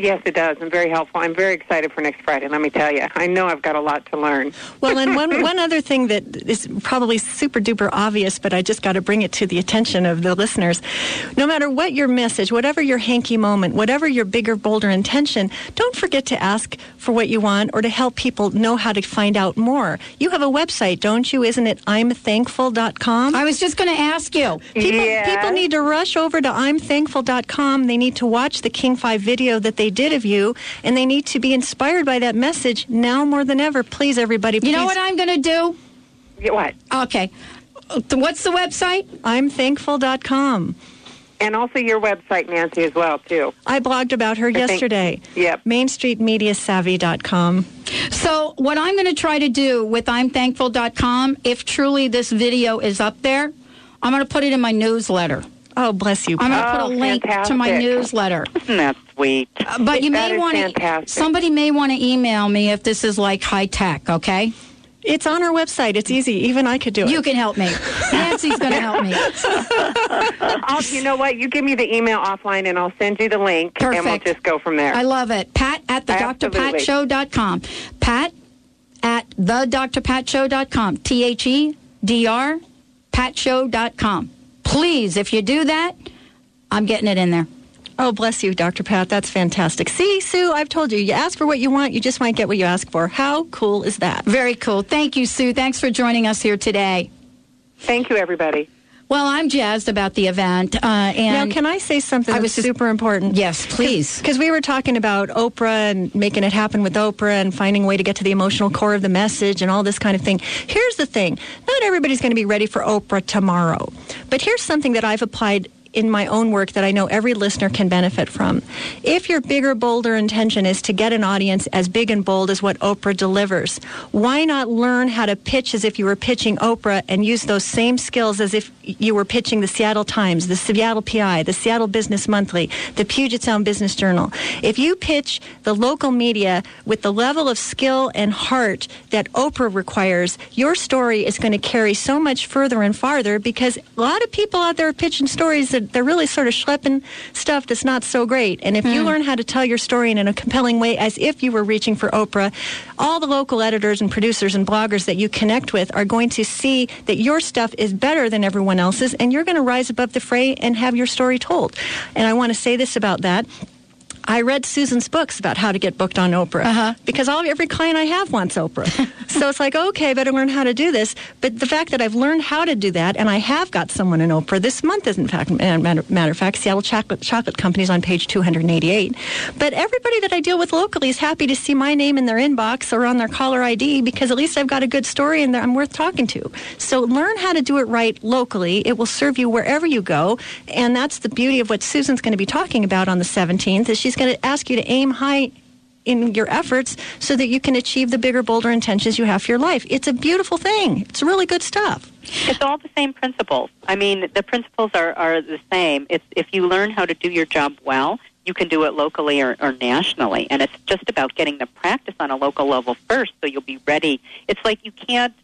[SPEAKER 13] Yes, it does, and very helpful. I'm very excited for next Friday. Let me tell you, I know I've got a lot to learn.
[SPEAKER 3] Well, and one, one other thing that is probably super duper obvious, but I just got to bring it to the attention of the listeners. No matter what your message, whatever your hanky moment, whatever your bigger, bolder intention, don't forget to ask for what you want or to help people know how to find out more. You have a website, don't you? Isn't it imthankful.com?
[SPEAKER 1] I was just going to ask you.
[SPEAKER 3] People,
[SPEAKER 13] Yes.
[SPEAKER 3] people need to rush over to imthankful.com. They need to watch the King 5 video that they did of you, and they need to be inspired by that message now more than ever. Please, everybody,
[SPEAKER 1] You know what I'm going to do?
[SPEAKER 13] What?
[SPEAKER 1] Okay. What's the website?
[SPEAKER 3] imthankful.com.
[SPEAKER 13] And also your website, Nancy, as well, too.
[SPEAKER 3] I blogged about her
[SPEAKER 13] I think-
[SPEAKER 3] yesterday.
[SPEAKER 13] Yep.
[SPEAKER 3] MainStreetMediaSavvy.com.
[SPEAKER 1] So, what I'm going to try to do with I'mThankful.com, if truly this video is up there, I'm going to put it in my newsletter.
[SPEAKER 3] Oh, bless you.
[SPEAKER 1] I'm going to
[SPEAKER 13] Oh,
[SPEAKER 1] put a oh, link to my newsletter.
[SPEAKER 2] Isn't that sweet?
[SPEAKER 1] Uh, But you
[SPEAKER 13] That
[SPEAKER 1] may want to, somebody may want to email me if this is like high tech, okay?
[SPEAKER 3] It's on our website. It's easy. Even I could do it.
[SPEAKER 1] You can help me. Nancy's going to help me.
[SPEAKER 13] I'll, you know what? You give me the email offline, and I'll send you the link, and we'll just go from there.
[SPEAKER 1] I love it. Pat at the
[SPEAKER 13] Absolutely.
[SPEAKER 1] drpatshow.com. Pat at the drpatshow.com. T H E D R patshow.com. Please, if you do that, I'm getting it in there.
[SPEAKER 3] Oh, bless you, Dr. Pat. That's fantastic. See, Sue, I've told you, you ask for what you want, you just might get what you ask for. How cool is that?
[SPEAKER 1] Very cool. Thank you, Sue. Thanks for joining us here today.
[SPEAKER 13] Thank you, everybody.
[SPEAKER 1] Well, I'm jazzed about the event. Uh, and
[SPEAKER 3] now, can I say something
[SPEAKER 1] I
[SPEAKER 3] that's
[SPEAKER 1] was just-
[SPEAKER 3] super important?
[SPEAKER 1] Yes, please.
[SPEAKER 3] Because we were talking about Oprah and making it happen with Oprah and finding a way to get to the emotional core of the message and all this kind of thing. Here's the thing not everybody's going to be ready for Oprah tomorrow. But here's something that I've applied in my own work that I know every listener can benefit from. If your bigger, bolder intention is to get an audience as big and bold as what Oprah delivers, why not learn how to pitch as if you were pitching Oprah and use those same skills as if you were pitching the Seattle Times, the Seattle PI, the Seattle Business Monthly, the Puget Sound Business Journal? If you pitch the local media with the level of skill and heart that Oprah requires, your story is going to carry so much further and farther because a lot of people out there are pitching stories that they're really sort of schlepping stuff that's not so great. And if you hmm. learn how to tell your story in a compelling way as if you were reaching for Oprah, all the local editors and producers and bloggers that you connect with are going to see that your stuff is better than everyone else's and you're going to rise above the fray and have your story told. And I want to say this about that. I read Susan's books about how to get booked on Oprah uh-huh. because all every client I have wants Oprah. so it's like, okay, I better learn how to do this. But the fact that I've learned how to do that and I have got someone in Oprah this month, is in fact, matter, matter of fact, Seattle Chocolate, Chocolate Company is on page 288. But everybody that I deal with locally is happy to see my name in their inbox or on their caller ID because at least I've got a good story and I'm worth talking to. So learn how to do it right locally. It will serve you wherever you go. And that's the beauty of what Susan's going to be talking about on the 17th is she's going to ask you to aim high in your efforts so that you can achieve the bigger, bolder intentions you have for your life. It's a beautiful thing. It's really good stuff.
[SPEAKER 2] It's all the same principles. I mean, the principles are, are the same. It's if you learn how to do your job well, you can do it locally or, or nationally. And it's just about getting the practice on a local level first so you'll be ready. It's like you can't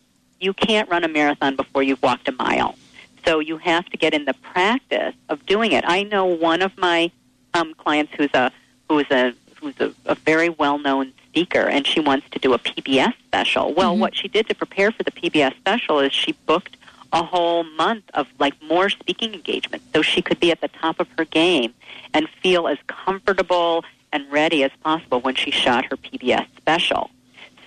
[SPEAKER 2] you can't run a marathon before you've walked a mile. So you have to get in the practice of doing it. I know one of my um, clients who's a who's a who's a, a very well known speaker, and she wants to do a PBS special. Well, what she did to prepare for the PBS special is she booked a whole month of like more speaking engagements, so she could be at the top of her game and feel as comfortable and ready as possible when she shot her PBS special.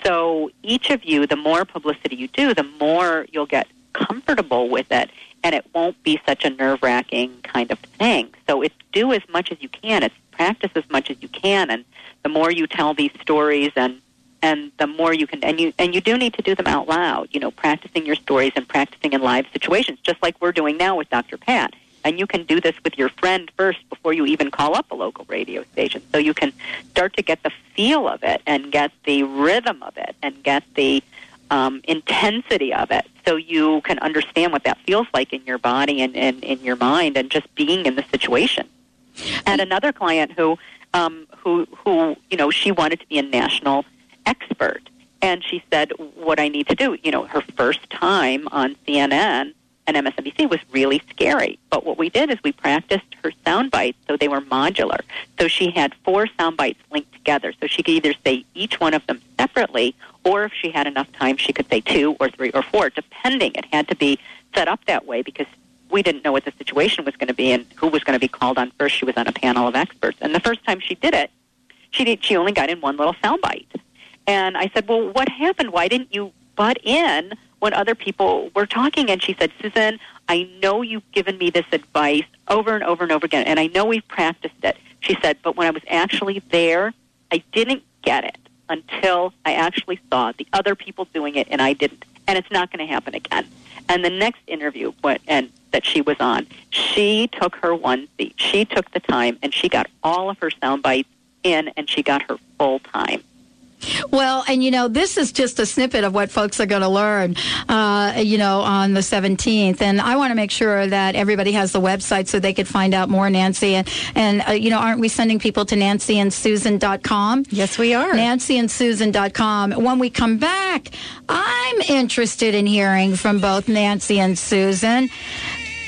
[SPEAKER 2] So each of you, the more publicity you do, the more you'll get comfortable with it, and it won't be such a nerve wracking kind of thing. So it's do as much as you can. It's practice as much as you can, and the more you tell these stories, and and the more you can, and you and you do need to do them out loud. You know, practicing your stories and practicing in live situations, just like we're doing now with Dr. Pat. And you can do this with your friend first before you even call up a local radio station. So you can start to get the feel of it and get the rhythm of it and get the um, intensity of it so you can understand what that feels like in your body and, in your mind and just being in the situation. And another client who, um, who, who, you know, she wanted to be a national expert. And she said, what I need to do, you know, her first time on CNN and MSNBC was really scary. But what we did is we practiced her sound bites so they were modular. So she had four sound bites linked together. So she could either say each one of them separately, or if she had enough time, she could say two or three or four, depending. It had to be set up that way because we didn't know what the situation was going to be and who was going to be called on first. She was on a panel of experts. And the first time she did it, she did, she only got in one little sound bite. And I said, "Well, what happened? Why didn't you butt in when other people were talking?" And she said, "Susan, I know you've given me this advice over and over and over again, and I know we've practiced it." She said, "But when I was actually there, I didn't get it until I actually saw the other people doing it, and I didn't. And it's not going to happen again." And the next interview, and that she was on, she took her one seat. She took the time, and she got all of her sound bites in, and she got her full time.
[SPEAKER 1] Well, and you know, this is just a snippet of what folks are going to learn, uh, you know, on the 17th. And I want to make sure that everybody has the website so they could find out more, Nancy. And, and uh, you know, aren't we sending people to nancyandsusan.com?
[SPEAKER 3] Yes, we are.
[SPEAKER 1] Nancyandsusan.com. When we come back, I'm interested in hearing from both Nancy and Susan.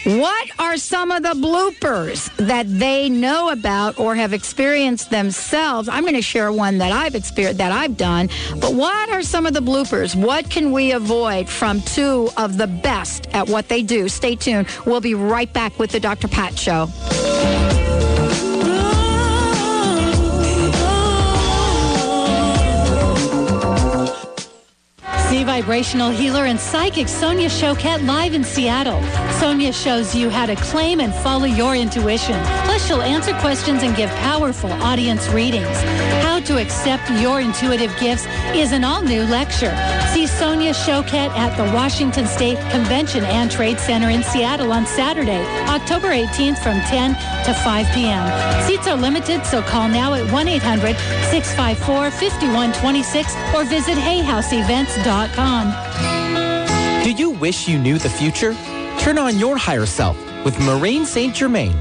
[SPEAKER 1] What are some of the bloopers that they know about or have experienced themselves? I'm going to share one that I've experienced that I've done. But what are some of the bloopers? What can we avoid from two of the best at what they do? Stay tuned. We'll be right back with the Dr. Pat Show.
[SPEAKER 14] Vibrational healer and psychic Sonia Choquette live in Seattle. Sonia shows you how to claim and follow your intuition. Plus, she'll answer questions and give powerful audience readings. How to accept your intuitive gifts is an all-new lecture. See Sonia Choquette at the Washington State Convention and Trade Center in Seattle on Saturday, October 18th from 10 to 5 p.m. Seats are limited, so call now at 1-800-654-5126 or visit hayhouseevents.com.
[SPEAKER 10] Do you wish you knew the future? Turn on your higher self with Maureen St. Germain.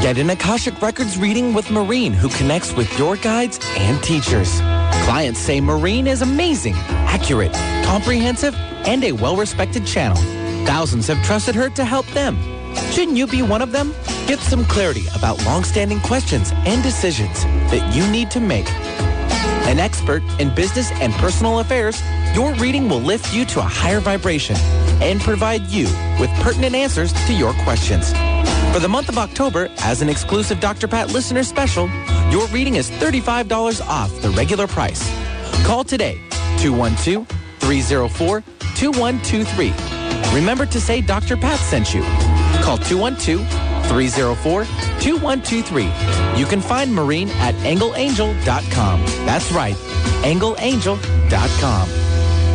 [SPEAKER 10] Get an Akashic Records reading with Maureen, who connects with your guides and teachers. Clients say Maureen is amazing, accurate, comprehensive, and a well-respected channel. Thousands have trusted her to help them. Shouldn't you be one of them? Get some clarity about long-standing questions and decisions that you need to make. An expert in business and personal affairs, your reading will lift you to a higher vibration and provide you with pertinent answers to your questions. For the month of October, as an exclusive Dr. Pat listener special, your reading is $35 off the regular price. Call today, 212-304-2123. Remember to say Dr. Pat sent you. Call 212-304-2123. You can find Maureen at angleangel.com. That's right, angleangel.com.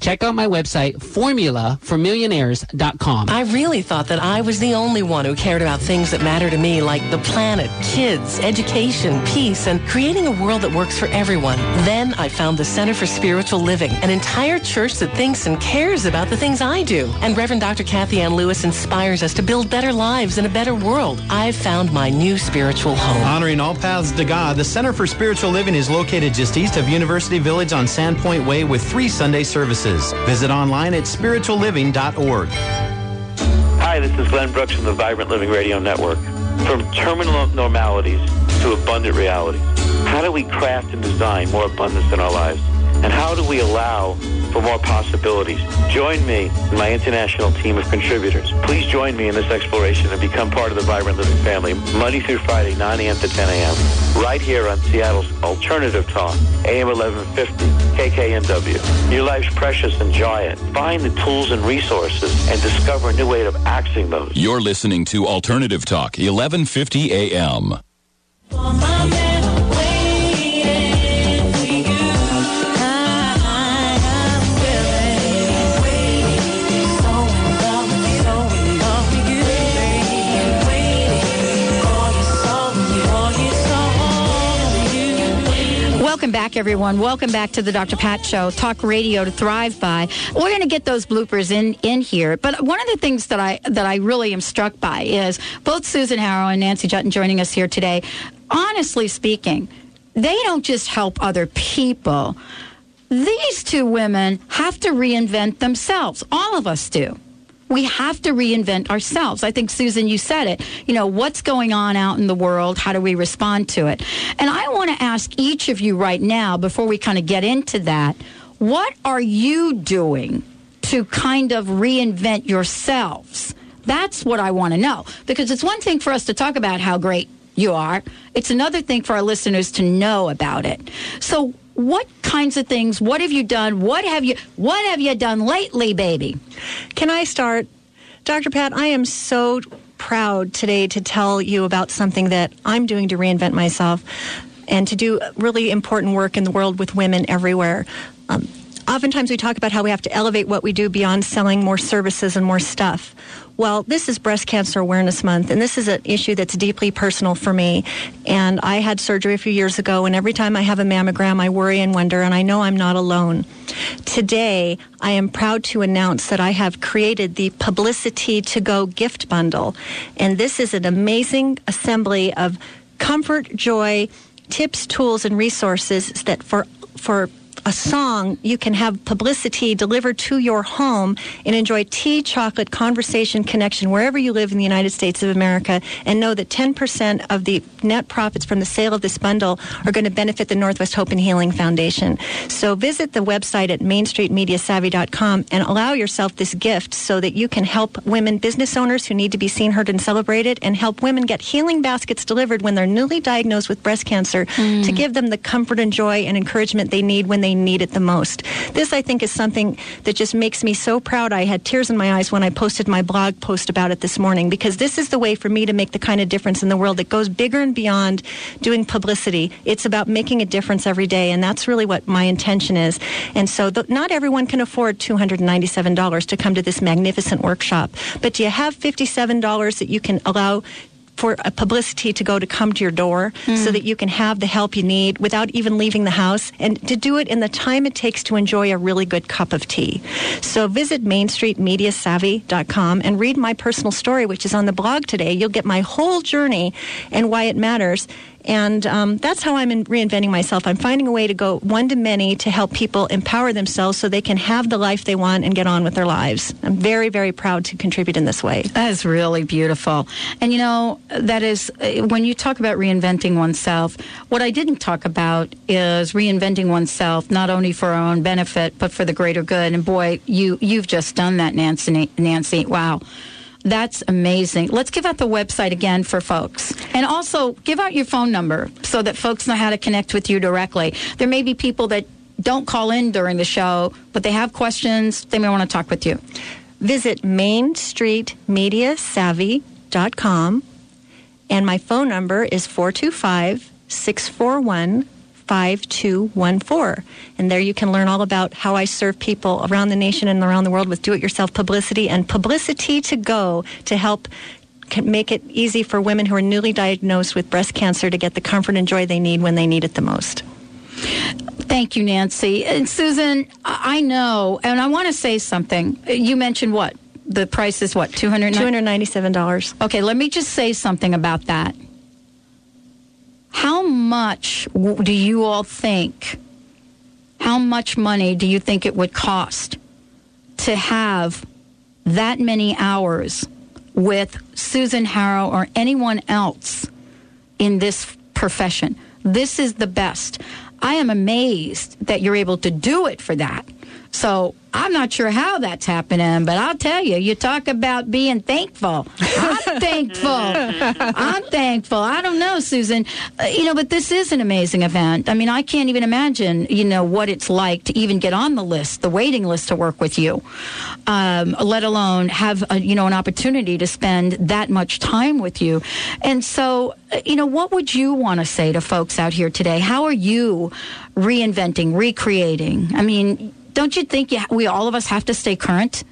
[SPEAKER 15] Check out my website, formulaformillionaires.com.
[SPEAKER 16] I really thought that I was the only one who cared about things that matter to me, like the planet, kids, education, peace, and creating a world that works for everyone. Then I found the Center for Spiritual Living, an entire church that thinks and cares about the things I do. And Reverend Dr. Kathianne Lewis inspires us to build better lives and a better world. I've found my new spiritual home.
[SPEAKER 17] Honoring all paths to God, the Center for Spiritual Living is located just east of University Village on Sandpoint Way with three Sunday services. Visit online at spiritualliving.org.
[SPEAKER 18] Hi, this is Glenn Brooks from the Vibrant Living Radio Network. From terminal normalities to abundant realities, how do we craft and design more abundance in our lives? And how do we allow for more possibilities? Join me and my international team of contributors. Please join me in this exploration and become part of the Vibrant Living family Monday through Friday, 9 a.m. to 10 a.m. right here on Seattle's Alternative Talk, AM 1150, KKNW. Your life's precious. Enjoy it. Find the tools and resources and discover a new way of accessing those.
[SPEAKER 9] You're listening to Alternative Talk, 1150 AM.
[SPEAKER 1] Back, everyone. Welcome back to the Dr. Pat Show, talk radio to thrive by. We're going to get those bloopers in in here, but one of the things that I that I really am struck by is both Susan Harrow and Nancy Juetten joining us here today. Honestly speaking, they don't just help other people. These two women have to reinvent themselves. All of us do we have to reinvent ourselves. I think, Susan, you said it. You know, what's going on out in the world? How do we respond to it? And I want to ask each of you right now, before we kind of get into that, what are you doing to kind of reinvent yourselves? That's what I want to know. Because it's one thing for us to talk about how great you are, it's another thing for our listeners to know about it. So, what kinds of things what have you done what have you what have you done lately baby
[SPEAKER 3] Can I start? Dr. Pat, I am so proud today to tell you about something that I'm doing to reinvent myself and to do really important work in the world with women everywhere. Um, oftentimes we talk about how we have to elevate what we do beyond selling more services and more stuff. Well, this is Breast Cancer Awareness Month, and this is an issue that's deeply personal for me. And I had surgery a few years ago, and every time I have a mammogram, I worry and wonder, and I know I'm not alone. Today, I am proud to announce that I have created the Publicity to Go gift bundle. And this is an amazing assembly of comfort, joy, tips, tools, and resources that for for a song, you can have publicity delivered to your home and enjoy tea, chocolate, conversation, connection wherever you live in the United States of America. And know that 10% of the net profits from the sale of this bundle are going to benefit the Northwest Hope and Healing Foundation. So visit the website at mainstreetmediasavvy.com and allow yourself this gift so that you can help women business owners who need to be seen, heard, and celebrated and help women get healing baskets delivered when they're newly diagnosed with breast cancer mm. to give them the comfort and joy and encouragement they need when they need it the most. This, I think, is something that just makes me so proud. I had tears in my eyes when I posted my blog post about it this morning because this is the way for me to make the kind of difference in the world that goes bigger and beyond doing publicity. It's about making a difference every day, and that's really what my intention is. And so, th- not everyone can afford $297 to come to this magnificent workshop, but do you have $57 that you can allow? For a publicity to go to come to your door so hmm. that you can have the help you need without even leaving the house and to do it in the time it takes to enjoy a really good cup of tea. So visit mainstreetmediasavvy.com and read my personal story, which is on the blog today. You'll get my whole journey and why it matters. And um, that's how I'm in reinventing myself. I'm finding a way to go one to many to help people empower themselves so they can have the life they want and get on with their lives. I'm very, very proud to contribute in this way.
[SPEAKER 1] That is really beautiful. And you know, that is uh, when you talk about reinventing oneself, what I didn't talk about is reinventing oneself not only for our own benefit but for the greater good. And boy, you you've just done that, Nancy. Nancy, wow. That's amazing. Let's give out the website again for folks. And also give out your phone number so that folks know how to connect with you directly. There may be people that don't call in during the show, but they have questions. They may want to talk with you.
[SPEAKER 3] Visit mainstreetmediasavvy.com and my phone number is 425 641 5214. And there you can learn all about how I serve people around the nation and around the world with do it yourself publicity and publicity to go to help make it easy for women who are newly diagnosed with breast cancer to get the comfort and joy they need when they need it the most.
[SPEAKER 1] Thank you, Nancy. And Susan, I know, and I want to say something. You mentioned what? The price is what? $200
[SPEAKER 3] $297.
[SPEAKER 1] Okay, let me just say something about that. How much do you all think? How much money do you think it would cost to have that many hours with Susan Harrow or anyone else in this profession? This is the best. I am amazed that you're able to do it for that. So I'm not sure how that's happening, but I'll tell you, you talk about being thankful. I'm thankful. I'm thankful. I don't know, Susan. Uh, you know, but this is an amazing event. I mean, I can't even imagine, you know, what it's like to even get on the list, the waiting list to work with you, um, let alone have, a, you know, an opportunity to spend that much time with you. And so, uh, you know, what would you want to say to folks out here today? How are you reinventing, recreating? I mean, don't you think you, we all of us have to stay current?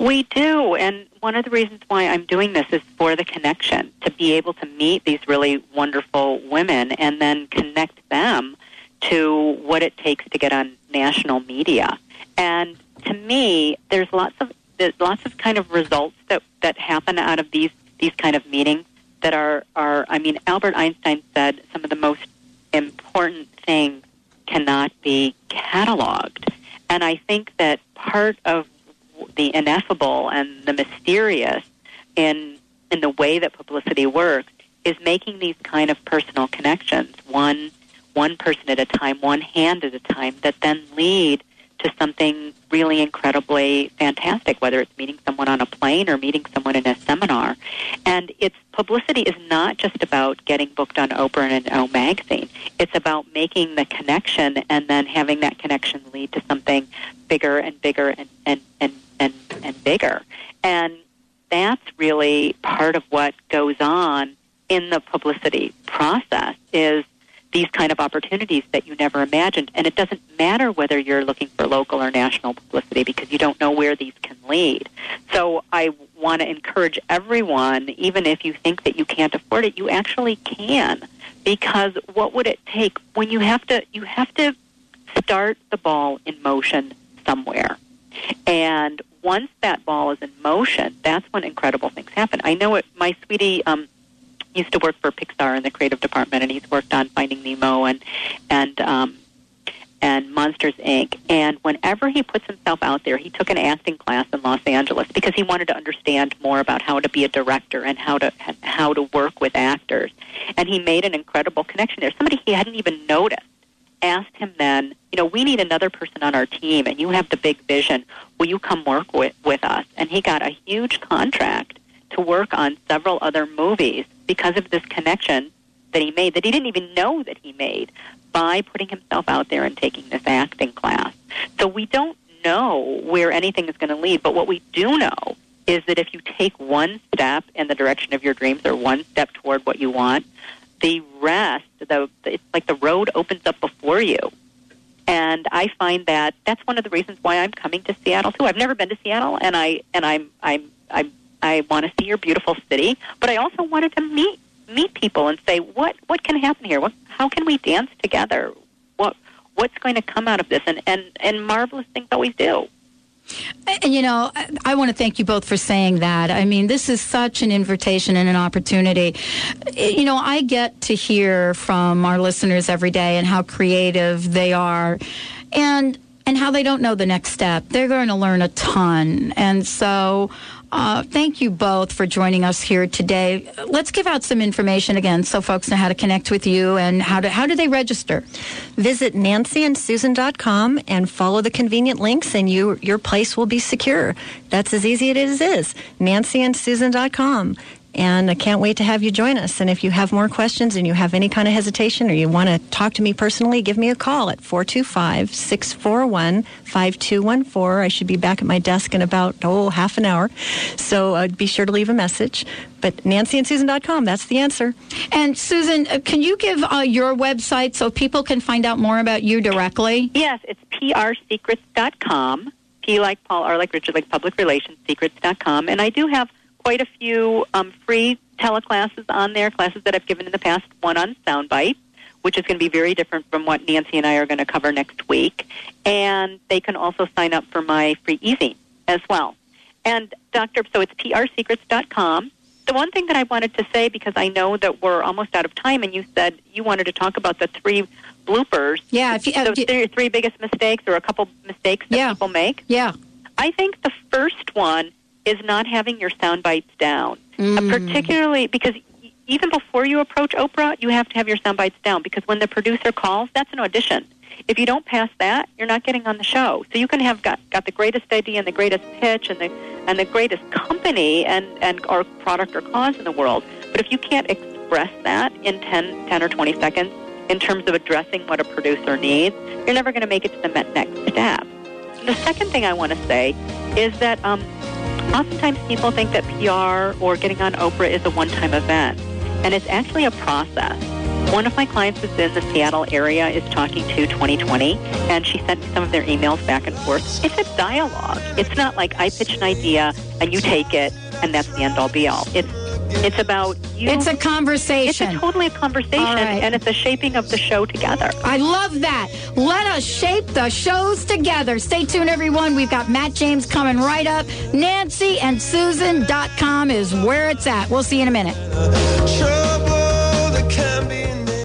[SPEAKER 2] We do, and one of the reasons why I'm doing this is for the connection to be able to meet these really wonderful women and then connect them to what it takes to get on national media. And to me, there's lots of there's lots of kind of results that that happen out of these these kind of meetings that are are I mean Albert Einstein said some of the most important things cannot be cataloged. And I think that part of the ineffable and the mysterious in in the way that publicity works is making these kind of personal connections, one one person at a time, one hand at a time, that then lead to something really incredibly fantastic, whether it's meeting someone on a plane or meeting someone in a seminar. And it's publicity is not just about getting booked on Oprah and O magazine. It's about making the connection and then having that connection lead to something bigger and bigger and, and, and, and, and bigger. And that's really part of what goes on in the publicity process is these kind of opportunities that you never imagined. And it doesn't matter whether you're looking for local or national publicity because you don't know where these can lead. So I want to encourage everyone, even if you think that you can't afford it, you actually can. Because what would it take when you have to you have to start the ball in motion somewhere. And once that ball is in motion, that's when incredible things happen. I know it my sweetie um used to work for Pixar in the creative department, and he's worked on Finding Nemo and and um, and Monsters Inc. And whenever he puts himself out there, he took an acting class in Los Angeles because he wanted to understand more about how to be a director and how to how to work with actors. And he made an incredible connection there. Somebody he hadn't even noticed asked him then, you know, we need another person on our team, and you have the big vision. Will you come work with with us? And he got a huge contract to work on several other movies because of this connection that he made that he didn't even know that he made by putting himself out there and taking this acting class. So we don't know where anything is going to lead, but what we do know is that if you take one step in the direction of your dreams or one step toward what you want, the rest, the it's like the road opens up before you. And I find that that's one of the reasons why I'm coming to Seattle too. I've never been to Seattle, and I and I'm I'm I'm I want to see your beautiful city, but I also wanted to meet meet people and say what what can happen here. What how can we dance together? What what's going to come out of this? And and and marvelous things always do.
[SPEAKER 1] And you know, I, want to thank you both for saying that. I mean, this is such an invitation and an opportunity. You know, I get to hear from our listeners every day and how creative they are, and and how they don't know the next step. They're going to learn a ton, and so Uh, thank you both for joining us here today. Let's give out some information again so folks know how to connect with you and how to how do they register?
[SPEAKER 3] Visit nancyandsusan.com and follow the convenient links, and you your place will be secure. That's as easy as it is. nancyandsusan.com. And I can't wait to have you join us. And if you have more questions and you have any kind of hesitation or you want to talk to me personally, give me a call at 425 641 5214. I should be back at my desk in about, oh, half an hour. So uh, be sure to leave a message. But nancyandsusan.com, that's the answer.
[SPEAKER 1] And Susan, uh, can you give uh, your website so people can find out more about you directly?
[SPEAKER 2] Yes, it's prsecrets.com. P like Paul, R like Richard, like public relations, secrets.com. And I do have quite a few um, free teleclasses on there, classes that I've given in the past, one on soundbite, which is going to be very different from what Nancy and I are going to cover next week. And they can also sign up for my free easy as well. And Dr. So it's prsecrets.com. The one thing that I wanted to say, because I know that we're almost out of time, and you said you wanted to talk about the three bloopers.
[SPEAKER 1] Yeah, if you,
[SPEAKER 2] so three, three biggest mistakes or a couple mistakes that
[SPEAKER 1] Yeah.
[SPEAKER 2] people make.
[SPEAKER 1] Yeah.
[SPEAKER 2] I think the first one is not having your sound bites down, uh, particularly because even before you approach Oprah, you have to have your sound bites down because when the producer calls, that's an audition. If you don't pass that, you're not getting on the show. So you can have got, got the greatest idea and the greatest pitch and the and the greatest company and, and or product or cause in the world. But if you can't express that in 10, 10 or 20 seconds in terms of addressing what a producer needs, you're never going to make it to the next step. The second thing I want to say is that um, oftentimes people think that PR or getting on Oprah is a one-time event, and it's actually a process. One of my clients who's in the Seattle area is talking to 2020, and she sent me some of their emails back and forth. It's a dialogue. It's not like I pitch an idea and you take it, and that's the end-all be-all. It's it's about you.
[SPEAKER 1] It's a conversation.
[SPEAKER 2] It's a totally a conversation,
[SPEAKER 1] All right.
[SPEAKER 2] and it's a shaping of the show together.
[SPEAKER 1] I love that. Let us shape the shows together. Stay tuned, everyone. We've got Matt James coming right up. Nancy and Susan.com is where it's at. We'll see you in a minute.
[SPEAKER 6] Trust